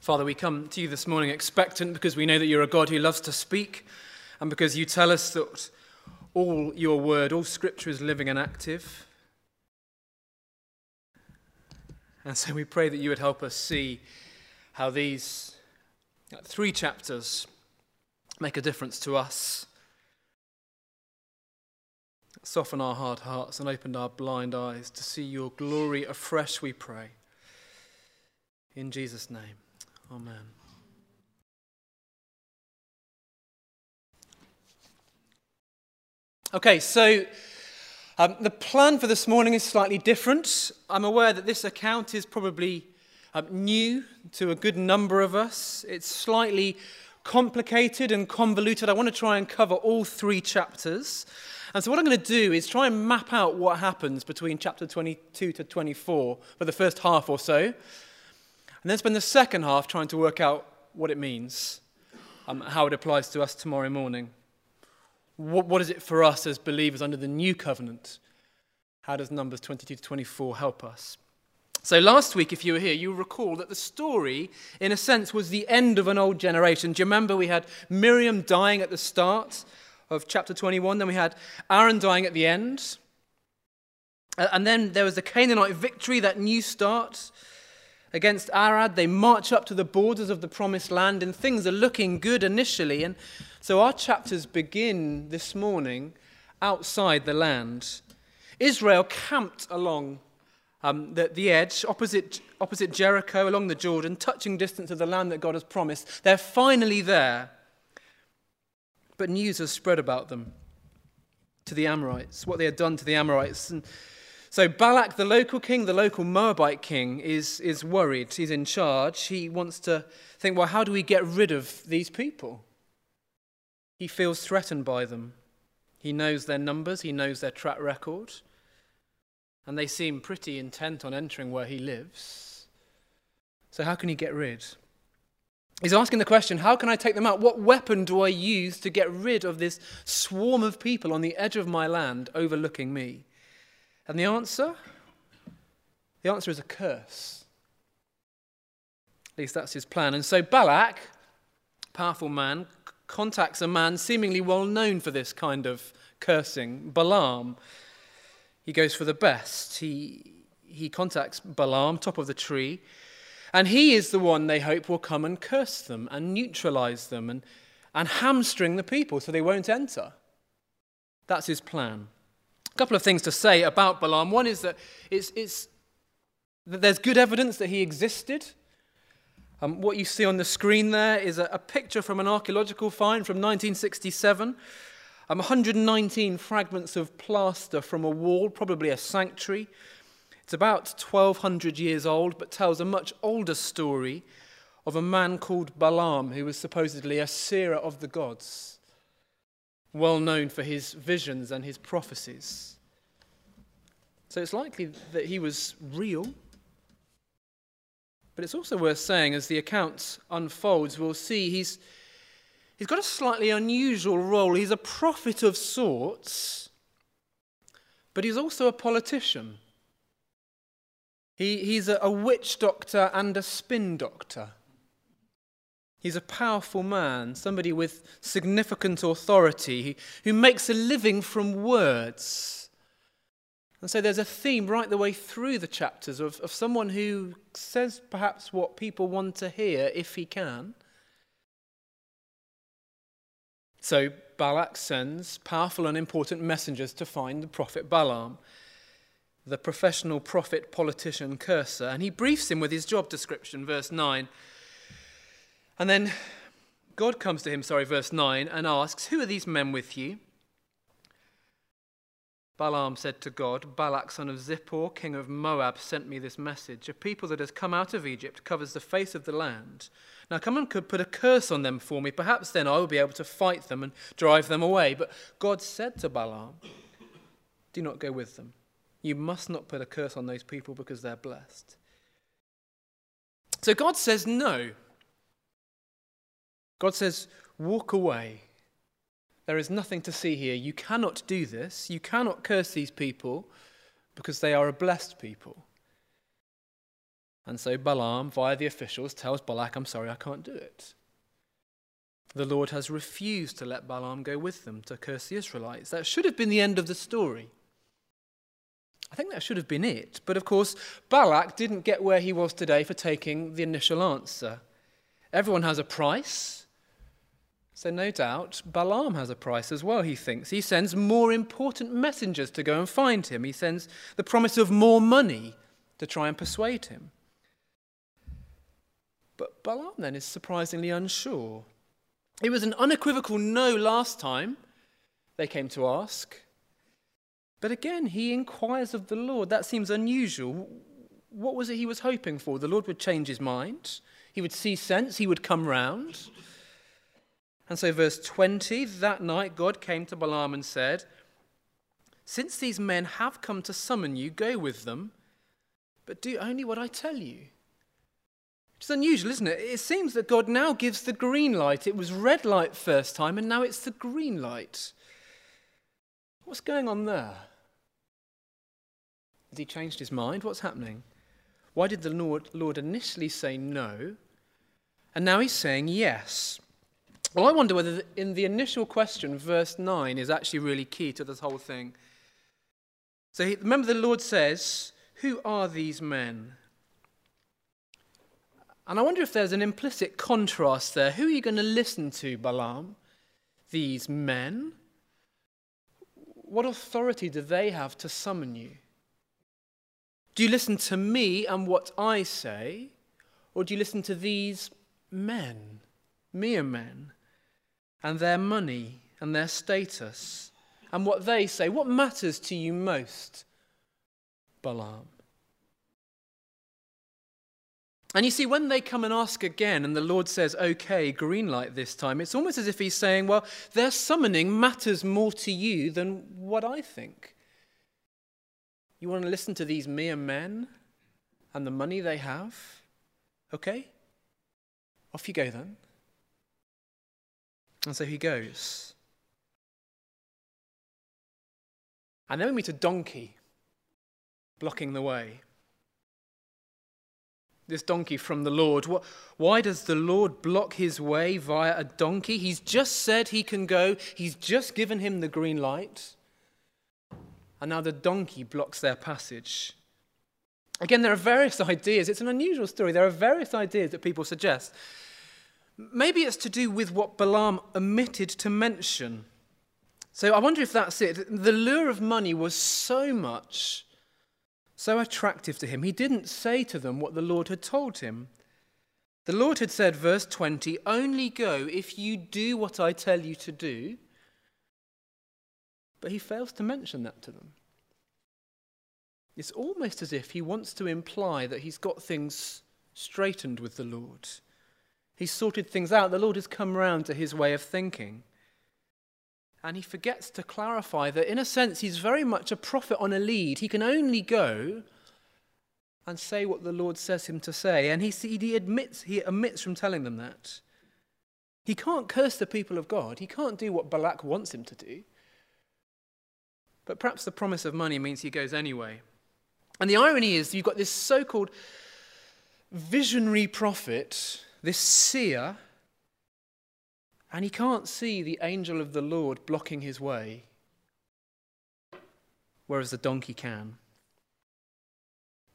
Father, we come to you this morning expectant because we know that you're a God who loves to speak and because you tell us that all your word, all scripture is living and active. And so we pray that you would help us see how these three chapters make a difference to us. Soften our hard hearts and open our blind eyes to see your glory afresh, we pray. In Jesus' name, amen. Okay, so um, the plan for this morning is slightly different. I'm aware that this account is probably um, new to a good number of us. It's slightly complicated and convoluted. I want to try and cover all three chapters. And so, what I'm going to do is try and map out what happens between chapter 22 to 24 for the first half or so, and then spend the second half trying to work out what it means, um, how it applies to us tomorrow morning. What, what is it for us as believers under the new covenant? How does Numbers 22 to 24 help us? So, last week, if you were here, you'll recall that the story, in a sense, was the end of an old generation. Do you remember we had Miriam dying at the start of chapter 21, then we had Aaron dying at the end, and then there was the Canaanite victory, that new start against Arad. They march up to the borders of the promised land, and things are looking good initially. And so, our chapters begin this morning outside the land. Israel camped along um, the, the edge, opposite, opposite Jericho, along the Jordan, touching distance of the land that God has promised. They're finally there. But news has spread about them to the Amorites, what they had done to the Amorites. And so Balak, the local king, the local Moabite king, is, is worried. He's in charge. He wants to think, well, how do we get rid of these people? He feels threatened by them. He knows their numbers, he knows their track record and they seem pretty intent on entering where he lives. So, how can he get rid? He's asking the question how can I take them out? What weapon do I use to get rid of this swarm of people on the edge of my land overlooking me? And the answer? The answer is a curse. At least that's his plan. And so Balak, powerful man, contacts a man seemingly well known for this kind of cursing, Balaam. He goes for the best. He, he contacts Balaam, top of the tree, and he is the one they hope will come and curse them and neutralize them and, and hamstring the people so they won't enter. That's his plan. A couple of things to say about Balaam. One is that, it's, it's, that there's good evidence that he existed. Um, what you see on the screen there is a, a picture from an archaeological find from 1967 um, 119 fragments of plaster from a wall, probably a sanctuary. It's about 1200 years old, but tells a much older story of a man called Balaam, who was supposedly a seer of the gods, well known for his visions and his prophecies. So it's likely that he was real. But it's also worth saying, as the account unfolds, we'll see he's, He's got a slightly unusual role. He's a prophet of sorts, but he's also a politician. He, he's a, a witch doctor and a spin doctor. He's a powerful man, somebody with significant authority, who makes a living from words. And so there's a theme right the way through the chapters of, of someone who says perhaps what people want to hear if he can, so Balak sends powerful and important messengers to find the prophet Balaam, the professional prophet politician cursor, and he briefs him with his job description, verse 9. And then God comes to him, sorry, verse 9, and asks, Who are these men with you? Balaam said to God, Balak, son of Zippor, king of Moab, sent me this message. A people that has come out of Egypt covers the face of the land. Now come and put a curse on them for me. Perhaps then I will be able to fight them and drive them away. But God said to Balaam, Do not go with them. You must not put a curse on those people because they're blessed. So God says no. God says, Walk away. There is nothing to see here. You cannot do this. You cannot curse these people because they are a blessed people. And so Balaam, via the officials, tells Balak, I'm sorry, I can't do it. The Lord has refused to let Balaam go with them to curse the Israelites. That should have been the end of the story. I think that should have been it. But of course, Balak didn't get where he was today for taking the initial answer. Everyone has a price. So, no doubt, Balaam has a price as well, he thinks. He sends more important messengers to go and find him. He sends the promise of more money to try and persuade him. But Balaam then is surprisingly unsure. It was an unequivocal no last time they came to ask. But again, he inquires of the Lord. That seems unusual. What was it he was hoping for? The Lord would change his mind, he would see sense, he would come round. And so, verse 20 that night God came to Balaam and said, Since these men have come to summon you, go with them, but do only what I tell you. It's unusual, isn't it? It seems that God now gives the green light. It was red light first time, and now it's the green light. What's going on there? Has he changed his mind? What's happening? Why did the Lord, Lord initially say no, and now he's saying yes? Well, I wonder whether in the initial question, verse 9 is actually really key to this whole thing. So he, remember, the Lord says, Who are these men? And I wonder if there's an implicit contrast there. Who are you going to listen to, Balaam? These men? What authority do they have to summon you? Do you listen to me and what I say? Or do you listen to these men, mere men, and their money and their status and what they say? What matters to you most, Balaam? And you see, when they come and ask again, and the Lord says, okay, green light this time, it's almost as if He's saying, well, their summoning matters more to you than what I think. You want to listen to these mere men and the money they have? Okay? Off you go then. And so he goes. And then we meet a donkey blocking the way this donkey from the Lord. Why does the Lord block his way via a donkey? He's just said he can go, he's just given him the green light. And now the donkey blocks their passage. Again, there are various ideas. It's an unusual story. There are various ideas that people suggest. Maybe it's to do with what Balaam omitted to mention. So I wonder if that's it. The lure of money was so much so attractive to him, he didn't say to them what the Lord had told him. The Lord had said, verse 20, Only go if you do what I tell you to do. But he fails to mention that to them. It's almost as if he wants to imply that he's got things straightened with the Lord. He's sorted things out. The Lord has come round to his way of thinking. And he forgets to clarify that, in a sense, he's very much a prophet on a lead. He can only go and say what the Lord says him to say. And he, he, admits, he omits from telling them that. He can't curse the people of God, he can't do what Balak wants him to do. But perhaps the promise of money means he goes anyway. And the irony is, you've got this so called visionary prophet, this seer and he can't see the angel of the Lord blocking his way, whereas the donkey can.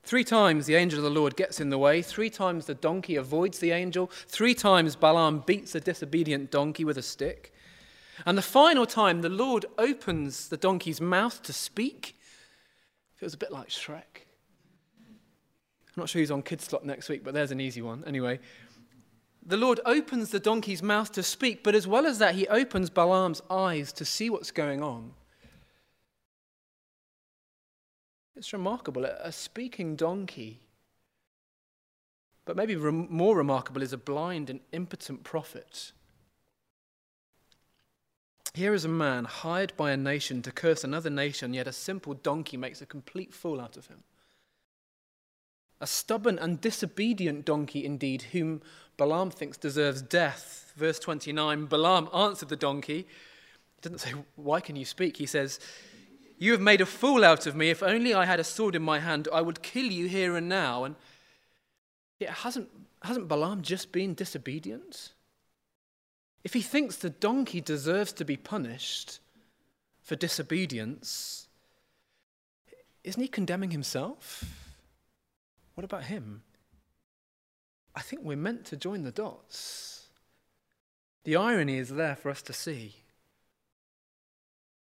Three times the angel of the Lord gets in the way. Three times the donkey avoids the angel. Three times Balaam beats a disobedient donkey with a stick. And the final time the Lord opens the donkey's mouth to speak, feels a bit like Shrek. I'm not sure he's on Kids Slot next week, but there's an easy one. Anyway, the Lord opens the donkey's mouth to speak, but as well as that, he opens Balaam's eyes to see what's going on. It's remarkable. A speaking donkey. But maybe more remarkable is a blind and impotent prophet. Here is a man hired by a nation to curse another nation, yet a simple donkey makes a complete fool out of him. A stubborn and disobedient donkey, indeed, whom Balaam thinks deserves death. Verse 29 Balaam answered the donkey. He doesn't say, Why can you speak? He says, You have made a fool out of me. If only I had a sword in my hand, I would kill you here and now. And Yet hasn't, hasn't Balaam just been disobedient? If he thinks the donkey deserves to be punished for disobedience, isn't he condemning himself? What about him? I think we're meant to join the dots. The irony is there for us to see.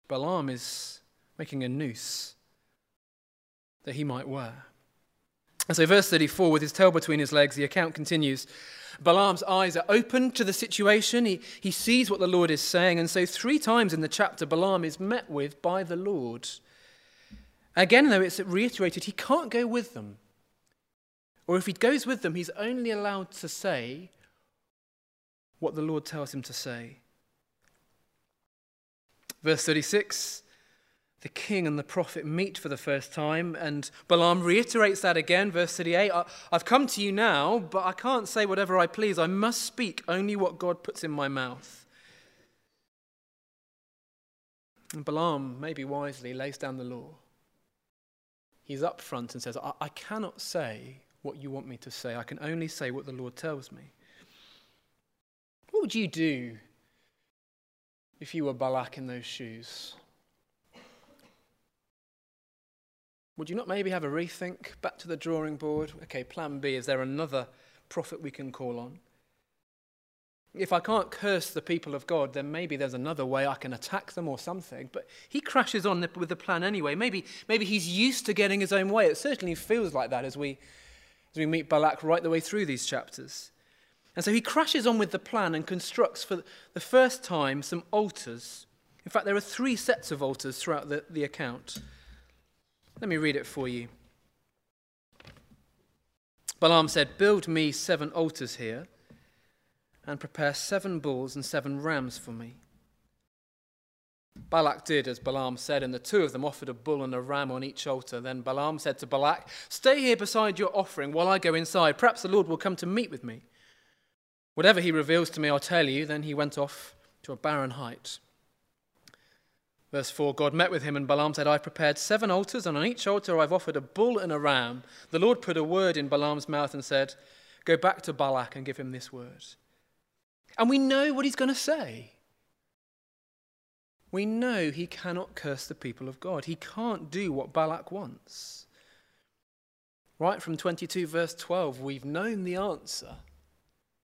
Balaam is making a noose that he might wear. And so, verse 34, with his tail between his legs, the account continues. Balaam's eyes are open to the situation. He, he sees what the Lord is saying. And so, three times in the chapter, Balaam is met with by the Lord. Again, though, it's reiterated he can't go with them. Or if he goes with them, he's only allowed to say what the Lord tells him to say. Verse 36 the king and the prophet meet for the first time, and Balaam reiterates that again, verse 38 I've come to you now, but I can't say whatever I please. I must speak only what God puts in my mouth. And Balaam, maybe wisely, lays down the law. He's up front and says, I, I cannot say what you want me to say. I can only say what the Lord tells me. What would you do if you were Balak in those shoes? Would you not maybe have a rethink, back to the drawing board? Okay, plan B, is there another prophet we can call on? If I can't curse the people of God, then maybe there's another way I can attack them or something. But he crashes on with the plan anyway. Maybe, maybe he's used to getting his own way. It certainly feels like that as we, as we meet Balak right the way through these chapters. And so he crashes on with the plan and constructs for the first time some altars. In fact, there are three sets of altars throughout the, the account. Let me read it for you. Balaam said, Build me seven altars here, and prepare seven bulls and seven rams for me. Balak did as Balaam said, and the two of them offered a bull and a ram on each altar. Then Balaam said to Balak, Stay here beside your offering while I go inside. Perhaps the Lord will come to meet with me. Whatever he reveals to me, I'll tell you. Then he went off to a barren height. Verse 4 God met with him, and Balaam said, I've prepared seven altars, and on each altar I've offered a bull and a ram. The Lord put a word in Balaam's mouth and said, Go back to Balak and give him this word. And we know what he's going to say. We know he cannot curse the people of God. He can't do what Balak wants. Right from 22, verse 12, we've known the answer.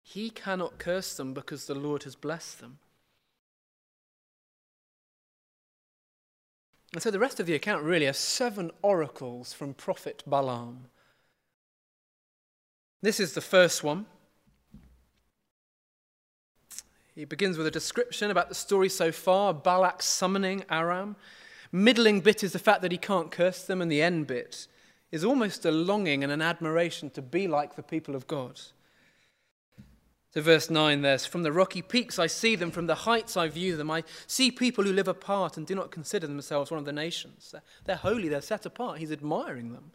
He cannot curse them because the Lord has blessed them. And so the rest of the account really are seven oracles from prophet Balaam. This is the first one. He begins with a description about the story so far Balak summoning Aram. Middling bit is the fact that he can't curse them, and the end bit is almost a longing and an admiration to be like the people of God. So, verse 9 there's from the rocky peaks I see them, from the heights I view them. I see people who live apart and do not consider themselves one of the nations. They're, they're holy, they're set apart. He's admiring them.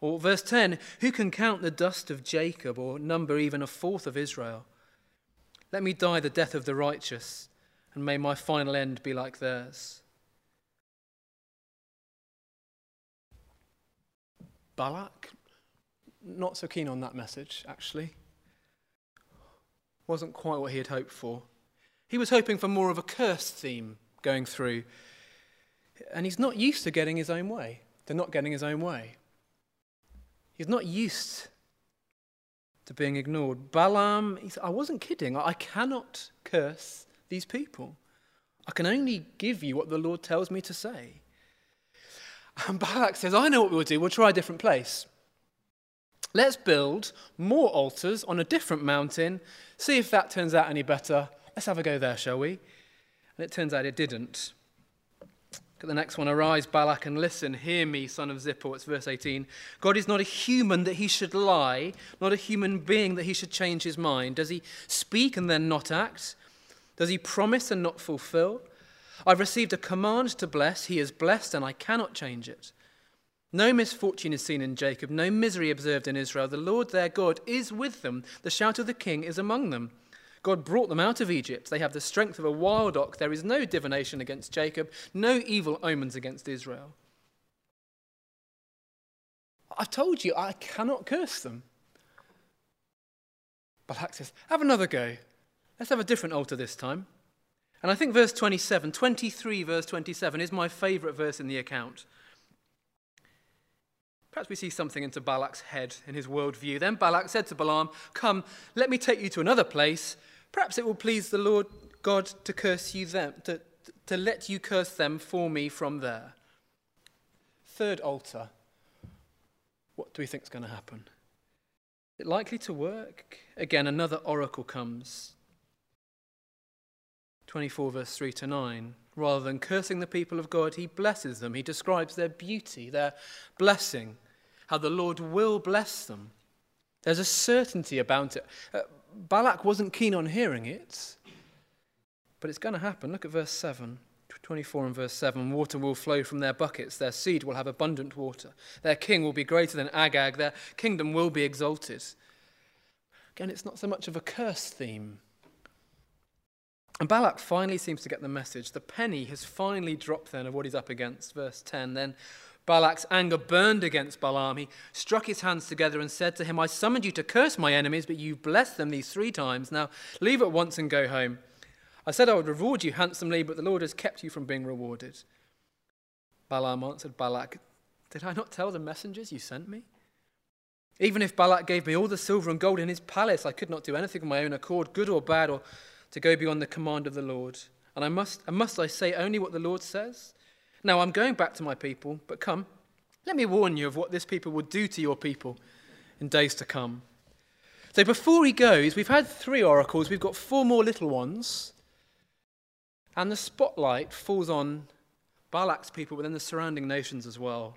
Or verse 10 Who can count the dust of Jacob or number even a fourth of Israel? Let me die the death of the righteous, and may my final end be like theirs. Balak, not so keen on that message, actually wasn't quite what he had hoped for. He was hoping for more of a curse theme going through. And he's not used to getting his own way, to not getting his own way. He's not used to being ignored. Balaam, I wasn't kidding. I cannot curse these people. I can only give you what the Lord tells me to say. And Balak says, I know what we'll do. We'll try a different place. Let's build more altars on a different mountain, see if that turns out any better. Let's have a go there, shall we? And it turns out it didn't. At the next one. Arise, Balak, and listen. Hear me, son of Zippor. It's verse 18. God is not a human that he should lie, not a human being that he should change his mind. Does he speak and then not act? Does he promise and not fulfill? I've received a command to bless. He is blessed, and I cannot change it. No misfortune is seen in Jacob, no misery observed in Israel. The Lord their God is with them. The shout of the king is among them. God brought them out of Egypt. They have the strength of a wild ox. There is no divination against Jacob, no evil omens against Israel. I've told you, I cannot curse them. Balak says, Have another go. Let's have a different altar this time. And I think verse 27, 23, verse 27, is my favourite verse in the account. Perhaps we see something into Balak's head in his worldview. Then Balak said to Balaam, Come, let me take you to another place. Perhaps it will please the Lord God to curse you them, to, to let you curse them for me from there. Third altar. What do we think is going to happen? Is it likely to work? Again, another oracle comes. 24, verse 3 to 9. Rather than cursing the people of God, he blesses them. He describes their beauty, their blessing how the Lord will bless them. There's a certainty about it. Uh, Balak wasn't keen on hearing it, but it's going to happen. Look at verse 7. 24 and verse 7 Water will flow from their buckets, their seed will have abundant water, their king will be greater than Agag, their kingdom will be exalted. Again, it's not so much of a curse theme. And Balak finally seems to get the message. The penny has finally dropped then of what he's up against. Verse 10 Then Balak's anger burned against Balaam. He struck his hands together and said to him, I summoned you to curse my enemies, but you've blessed them these three times. Now leave at once and go home. I said I would reward you handsomely, but the Lord has kept you from being rewarded. Balaam answered Balak, Did I not tell the messengers you sent me? Even if Balak gave me all the silver and gold in his palace, I could not do anything of my own accord, good or bad, or to go beyond the command of the Lord. And I must, and must I say only what the Lord says? Now I'm going back to my people, but come, let me warn you of what this people will do to your people in days to come. So before he goes, we've had three oracles, we've got four more little ones, and the spotlight falls on Balak's people within the surrounding nations as well.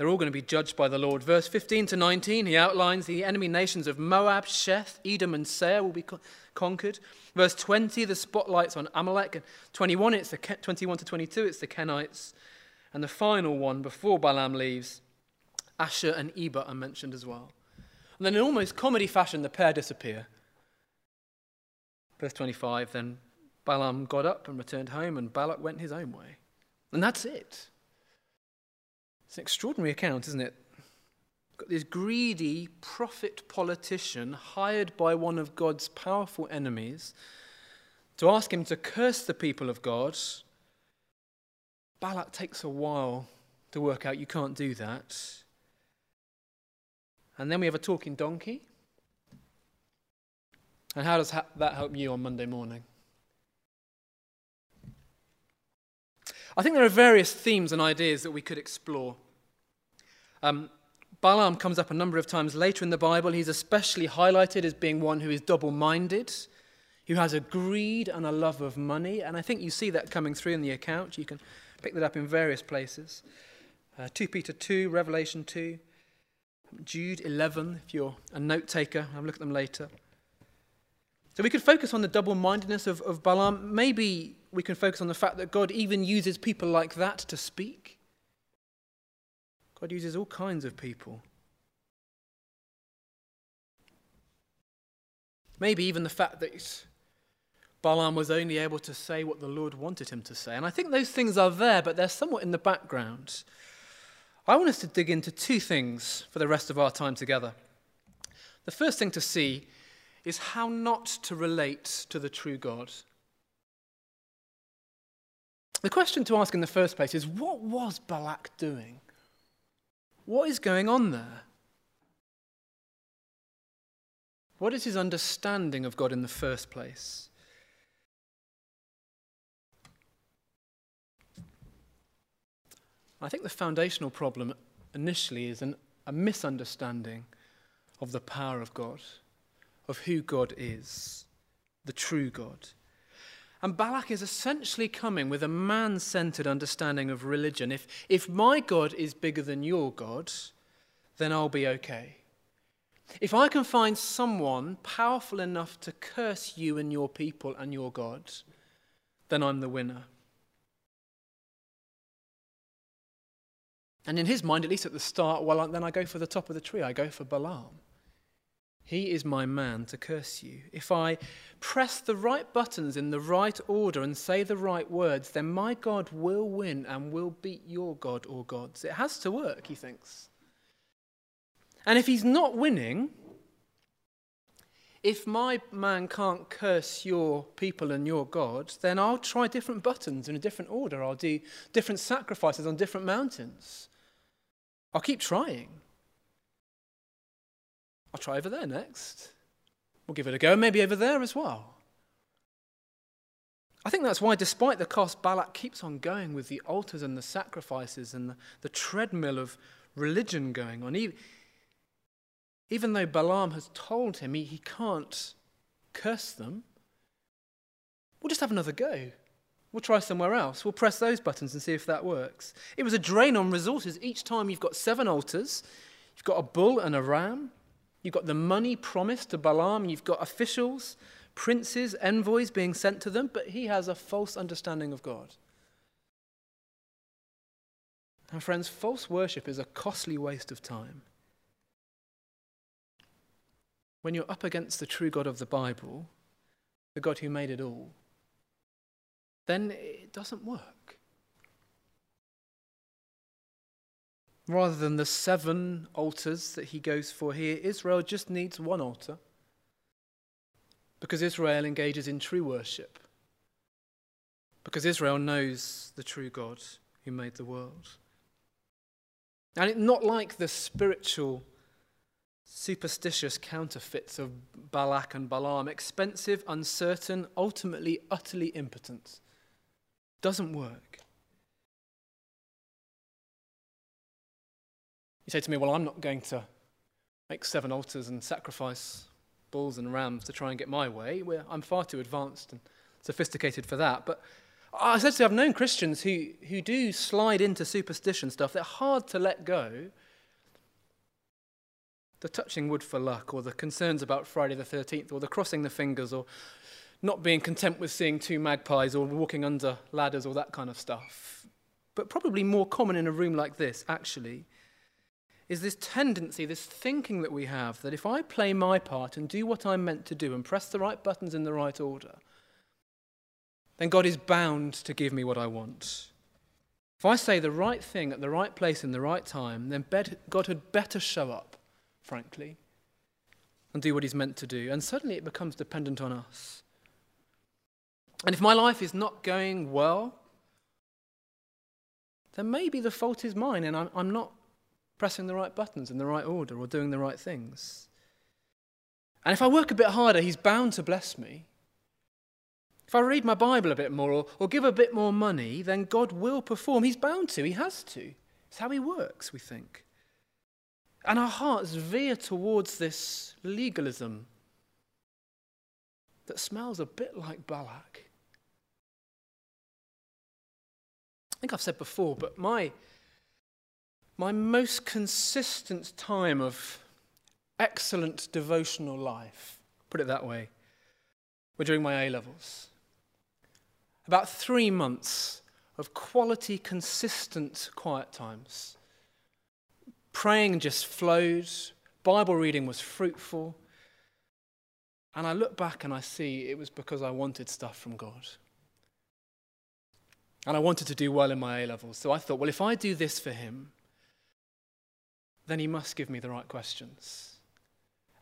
They're all going to be judged by the Lord. Verse 15 to 19, he outlines the enemy nations of Moab, Sheth, Edom, and Seir will be co- conquered. Verse 20, the spotlight's on Amalek. And 21, it's the Ke- 21 to 22, it's the Kenites. And the final one, before Balaam leaves, Asshur and Eber are mentioned as well. And then in almost comedy fashion, the pair disappear. Verse 25, then Balaam got up and returned home, and Balak went his own way. And that's it. It's an extraordinary account, isn't it? Got this greedy prophet politician hired by one of God's powerful enemies to ask him to curse the people of God. Balak takes a while to work out you can't do that. And then we have a talking donkey. And how does that help you on Monday morning? I think there are various themes and ideas that we could explore. Um, Balaam comes up a number of times later in the Bible. He's especially highlighted as being one who is double minded, who has a greed and a love of money. And I think you see that coming through in the account. You can pick that up in various places. Uh, 2 Peter 2, Revelation 2, Jude 11, if you're a note taker. I'll look at them later. So we could focus on the double mindedness of, of Balaam. Maybe we can focus on the fact that God even uses people like that to speak. God uses all kinds of people. Maybe even the fact that Balaam was only able to say what the Lord wanted him to say. And I think those things are there, but they're somewhat in the background. I want us to dig into two things for the rest of our time together. The first thing to see is how not to relate to the true God. The question to ask in the first place is what was Balak doing? What is going on there? What is his understanding of God in the first place? I think the foundational problem initially is an, a misunderstanding of the power of God of who God is, the true God. And Balak is essentially coming with a man centered understanding of religion. If, if my God is bigger than your God, then I'll be okay. If I can find someone powerful enough to curse you and your people and your God, then I'm the winner. And in his mind, at least at the start, well, then I go for the top of the tree. I go for Balaam. He is my man to curse you. If I press the right buttons in the right order and say the right words, then my God will win and will beat your God or gods. It has to work, he thinks. And if he's not winning, if my man can't curse your people and your God, then I'll try different buttons in a different order. I'll do different sacrifices on different mountains. I'll keep trying. I'll try over there next. We'll give it a go, maybe over there as well. I think that's why, despite the cost, Balak keeps on going with the altars and the sacrifices and the, the treadmill of religion going on. Even, even though Balaam has told him he, he can't curse them, we'll just have another go. We'll try somewhere else. We'll press those buttons and see if that works. It was a drain on resources. Each time you've got seven altars, you've got a bull and a ram, you've got the money promised to Balaam, you've got officials princes, envoys being sent to them, but he has a false understanding of God. And friends, false worship is a costly waste of time. When you're up against the true God of the Bible, the God who made it all, then it doesn't work. Rather than the seven altars that he goes for here, Israel just needs one altar because Israel engages in true worship. Because Israel knows the true God who made the world. And it's not like the spiritual, superstitious counterfeits of Balak and Balaam, expensive, uncertain, ultimately utterly impotent. Doesn't work. You say to me, Well, I'm not going to make seven altars and sacrifice bulls and rams to try and get my way. We're, I'm far too advanced and sophisticated for that. But I said to you, I've known Christians who, who do slide into superstition stuff. They're hard to let go. The touching wood for luck, or the concerns about Friday the 13th, or the crossing the fingers, or not being content with seeing two magpies, or walking under ladders, or that kind of stuff. But probably more common in a room like this, actually, is this tendency, this thinking that we have that if I play my part and do what I'm meant to do and press the right buttons in the right order, then God is bound to give me what I want. If I say the right thing at the right place in the right time, then God had better show up, frankly, and do what He's meant to do. And suddenly it becomes dependent on us. And if my life is not going well, then maybe the fault is mine and I'm, not pressing the right buttons in the right order or doing the right things. And if I work a bit harder, He's bound to bless me. If I read my Bible a bit more or, or give a bit more money, then God will perform. He's bound to, He has to. It's how He works, we think. And our hearts veer towards this legalism that smells a bit like Balak. I think I've said before, but my my most consistent time of excellent devotional life, put it that way, were during my A levels. About three months of quality, consistent quiet times. Praying just flowed, Bible reading was fruitful. And I look back and I see it was because I wanted stuff from God. And I wanted to do well in my A levels. So I thought, well, if I do this for Him, then he must give me the right questions.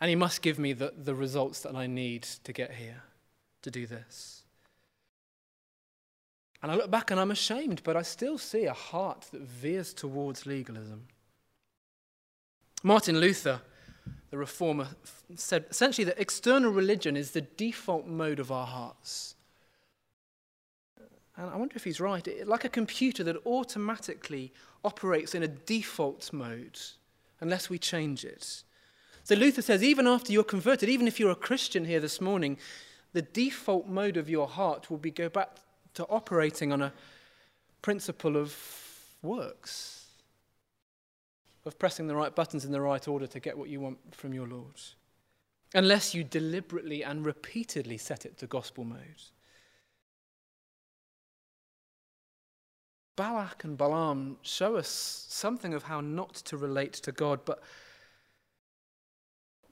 And he must give me the, the results that I need to get here, to do this. And I look back and I'm ashamed, but I still see a heart that veers towards legalism. Martin Luther, the reformer, said essentially that external religion is the default mode of our hearts. And I wonder if he's right. like a computer that automatically operates in a default mode unless we change it. So Luther says, even after you're converted, even if you're a Christian here this morning, the default mode of your heart will be go back to operating on a principle of works, of pressing the right buttons in the right order to get what you want from your Lord. Unless you deliberately and repeatedly set it to gospel mode. Balak and Balaam show us something of how not to relate to God, but,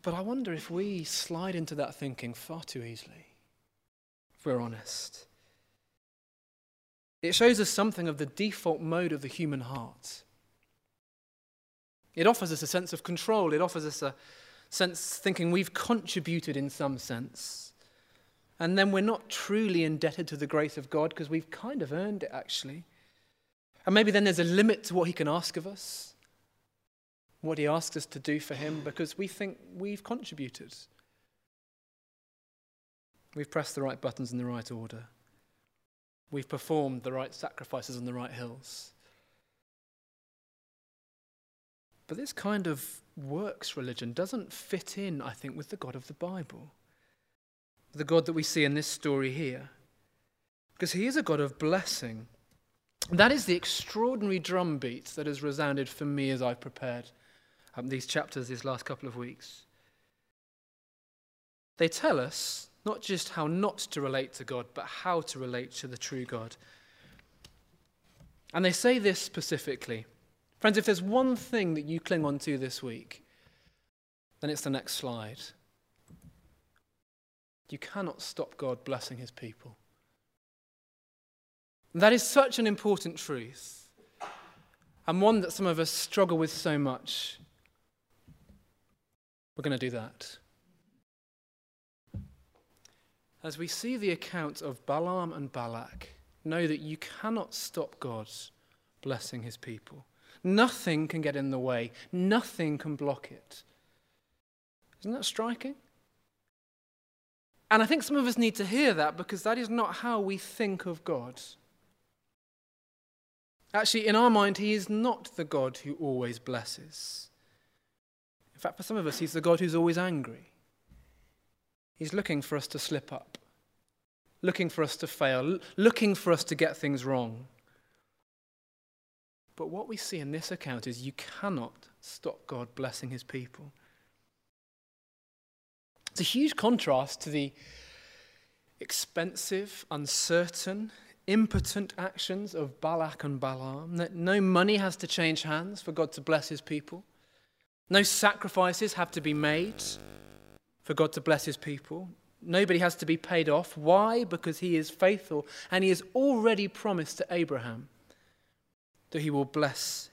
but I wonder if we slide into that thinking far too easily, if we're honest. It shows us something of the default mode of the human heart. It offers us a sense of control, it offers us a sense thinking we've contributed in some sense. And then we're not truly indebted to the grace of God because we've kind of earned it, actually. And maybe then there's a limit to what He can ask of us, what He asks us to do for Him, because we think we've contributed. We've pressed the right buttons in the right order. We've performed the right sacrifices on the right hills. But this kind of works religion doesn't fit in, I think, with the God of the Bible. The God that we see in this story here. Because he is a God of blessing. That is the extraordinary drumbeat that has resounded for me as I've prepared um, these chapters these last couple of weeks. They tell us not just how not to relate to God, but how to relate to the true God. And they say this specifically Friends, if there's one thing that you cling on to this week, then it's the next slide. You cannot stop God blessing his people. That is such an important truth, and one that some of us struggle with so much. We're going to do that. As we see the account of Balaam and Balak, know that you cannot stop God blessing his people. Nothing can get in the way, nothing can block it. Isn't that striking? And I think some of us need to hear that because that is not how we think of God. Actually, in our mind, He is not the God who always blesses. In fact, for some of us, He's the God who's always angry. He's looking for us to slip up, looking for us to fail, looking for us to get things wrong. But what we see in this account is you cannot stop God blessing his people. It's a huge contrast to the expensive, uncertain, impotent actions of Balak and Balaam, that no money has to change hands for God to bless his people. No sacrifices have to be made for God to bless his people. Nobody has to be paid off. Why? Because he is faithful and he has already promised to Abraham that he will bless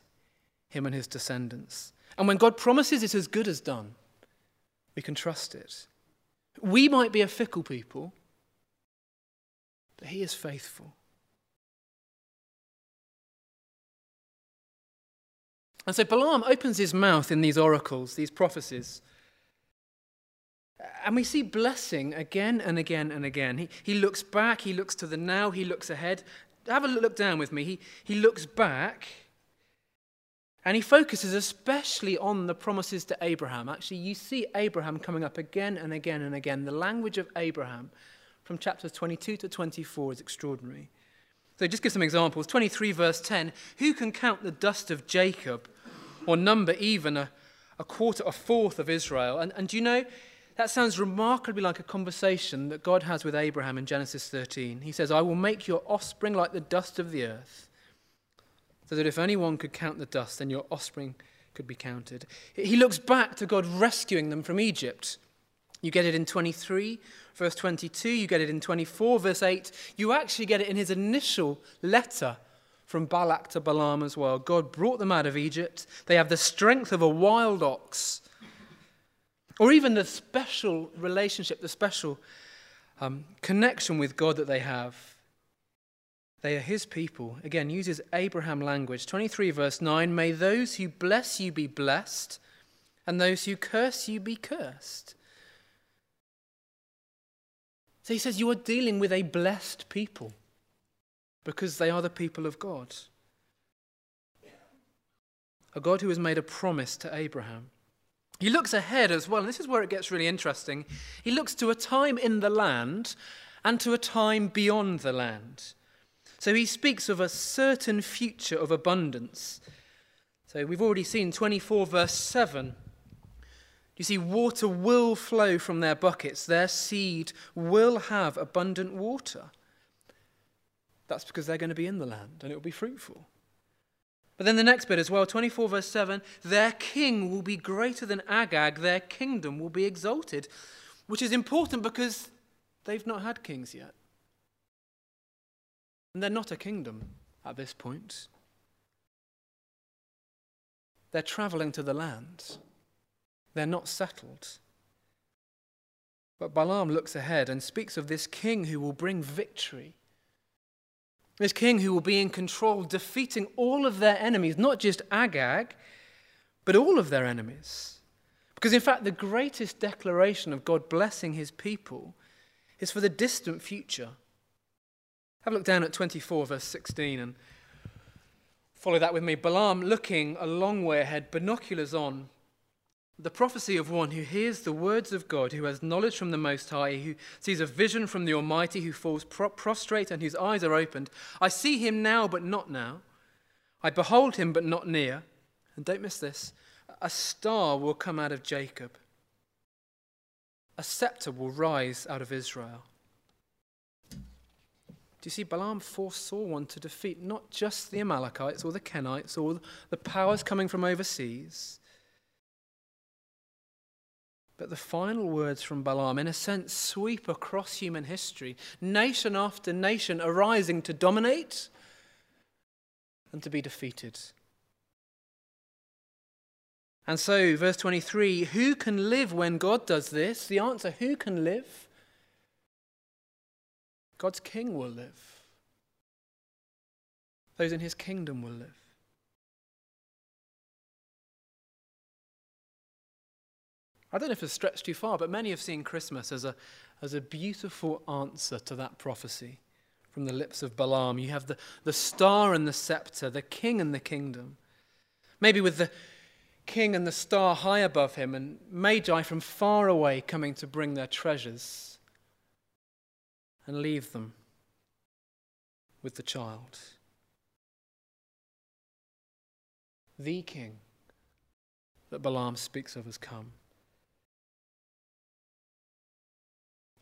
him and his descendants. And when God promises it's as good as done, we can trust it. We might be a fickle people, but he is faithful. And so Balaam opens his mouth in these oracles, these prophecies. And we see blessing again and again and again. He, he looks back, he looks to the now, he looks ahead have a look down with me. He, he looks back and he focuses especially on the promises to Abraham. Actually, you see Abraham coming up again and again and again. The language of Abraham from chapters 22 to 24 is extraordinary. So, just give some examples. 23, verse 10 Who can count the dust of Jacob or number even a, a quarter, a fourth of Israel? And, and do you know, that sounds remarkably like a conversation that God has with Abraham in Genesis 13. He says, I will make your offspring like the dust of the earth, so that if anyone could count the dust, then your offspring could be counted. He looks back to God rescuing them from Egypt. You get it in 23, verse 22. You get it in 24, verse 8. You actually get it in his initial letter from Balak to Balaam as well. God brought them out of Egypt. They have the strength of a wild ox or even the special relationship, the special um, connection with God that they have. They are his people. Again, uses Abraham language. 23, verse 9 May those who bless you be blessed, and those who curse you be cursed. So he says, You are dealing with a blessed people because they are the people of God. A God who has made a promise to Abraham. He looks ahead as well, and this is where it gets really interesting. He looks to a time in the land and to a time beyond the land. So he speaks of a certain future of abundance. So we've already seen 24, verse 7. You see, water will flow from their buckets, their seed will have abundant water. That's because they're going to be in the land and it will be fruitful. But then the next bit as well, 24 verse 7 their king will be greater than Agag, their kingdom will be exalted, which is important because they've not had kings yet. And they're not a kingdom at this point. They're traveling to the land. They're not settled. But Balaam looks ahead and speaks of this king who will bring victory. This king who will be in control, defeating all of their enemies, not just Agag, but all of their enemies. Because, in fact, the greatest declaration of God blessing his people is for the distant future. Have a look down at 24, verse 16, and follow that with me. Balaam looking a long way ahead, binoculars on, the prophecy of one who hears the words of God, who has knowledge from the Most High, who sees a vision from the Almighty, who falls pro- prostrate and whose eyes are opened. I see him now, but not now. I behold him, but not near. And don't miss this a star will come out of Jacob, a scepter will rise out of Israel. Do you see, Balaam foresaw one to defeat not just the Amalekites or the Kenites or the powers coming from overseas but the final words from Balaam, in a sense, sweep across human history, nation after nation arising to dominate and to be defeated. And so, verse 23 who can live when God does this? The answer who can live? God's king will live. Those in his kingdom will live. I don't know if it's stretched too far, but many have seen Christmas as a, as a beautiful answer to that prophecy from the lips of Balaam. You have the, the star and the scepter, the king and the kingdom. Maybe with the king and the star high above him, and magi from far away coming to bring their treasures and leave them with the child. The king that Balaam speaks of has come.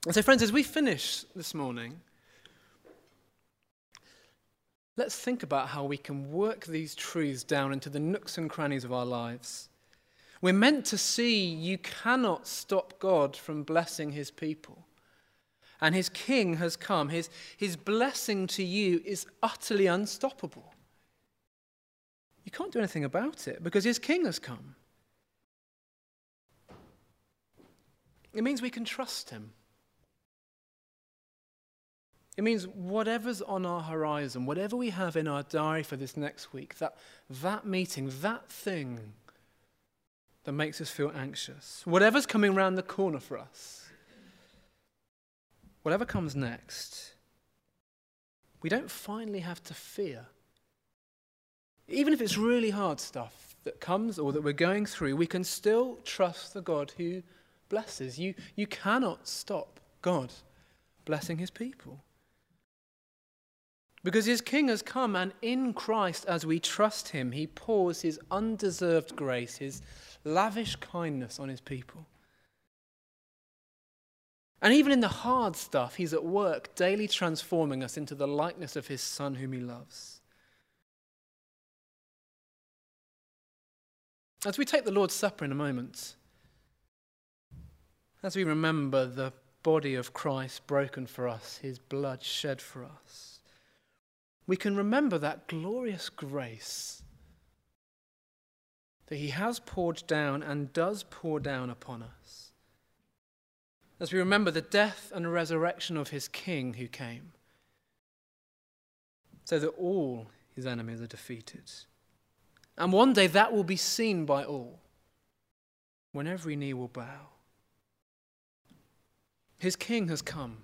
And so, friends, as we finish this morning, let's think about how we can work these truths down into the nooks and crannies of our lives. We're meant to see you cannot stop God from blessing his people. And his king has come. His, his blessing to you is utterly unstoppable. You can't do anything about it because his king has come. It means we can trust him. It means whatever's on our horizon, whatever we have in our diary for this next week, that, that meeting, that thing that makes us feel anxious, whatever's coming around the corner for us, whatever comes next, we don't finally have to fear. Even if it's really hard stuff that comes or that we're going through, we can still trust the God who blesses. You, you cannot stop God blessing his people. Because his king has come, and in Christ, as we trust him, he pours his undeserved grace, his lavish kindness on his people. And even in the hard stuff, he's at work, daily transforming us into the likeness of his Son, whom he loves. As we take the Lord's Supper in a moment, as we remember the body of Christ broken for us, his blood shed for us we can remember that glorious grace that He has poured down and does pour down upon us. As we remember the death and resurrection of His King who came, so that all His enemies are defeated. And one day that will be seen by all, when every knee will bow. His King has come.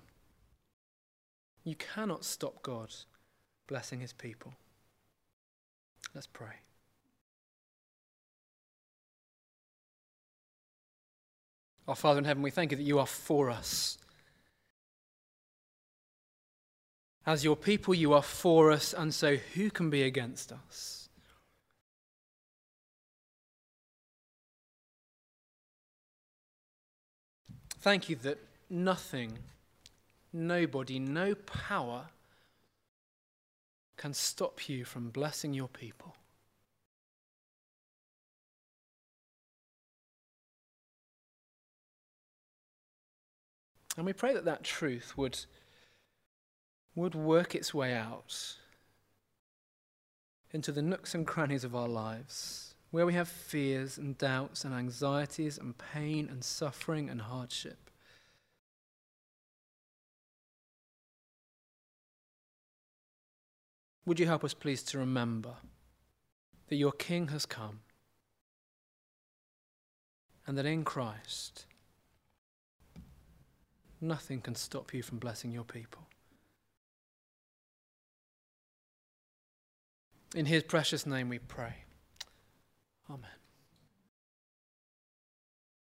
You cannot stop God blessing his people. Let's pray. Our Father in heaven, we thank you that you are for us. As your people, you are for us, and so who can be against us? Thank you that nothing, nobody, no power can stop you from blessing your people. And we pray that that truth would, would work its way out into the nooks and crannies of our lives, where we have fears and doubts and anxieties and pain and suffering and hardship. Would you help us, please, to remember that your King has come and that in Christ nothing can stop you from blessing your people? In his precious name we pray. Amen.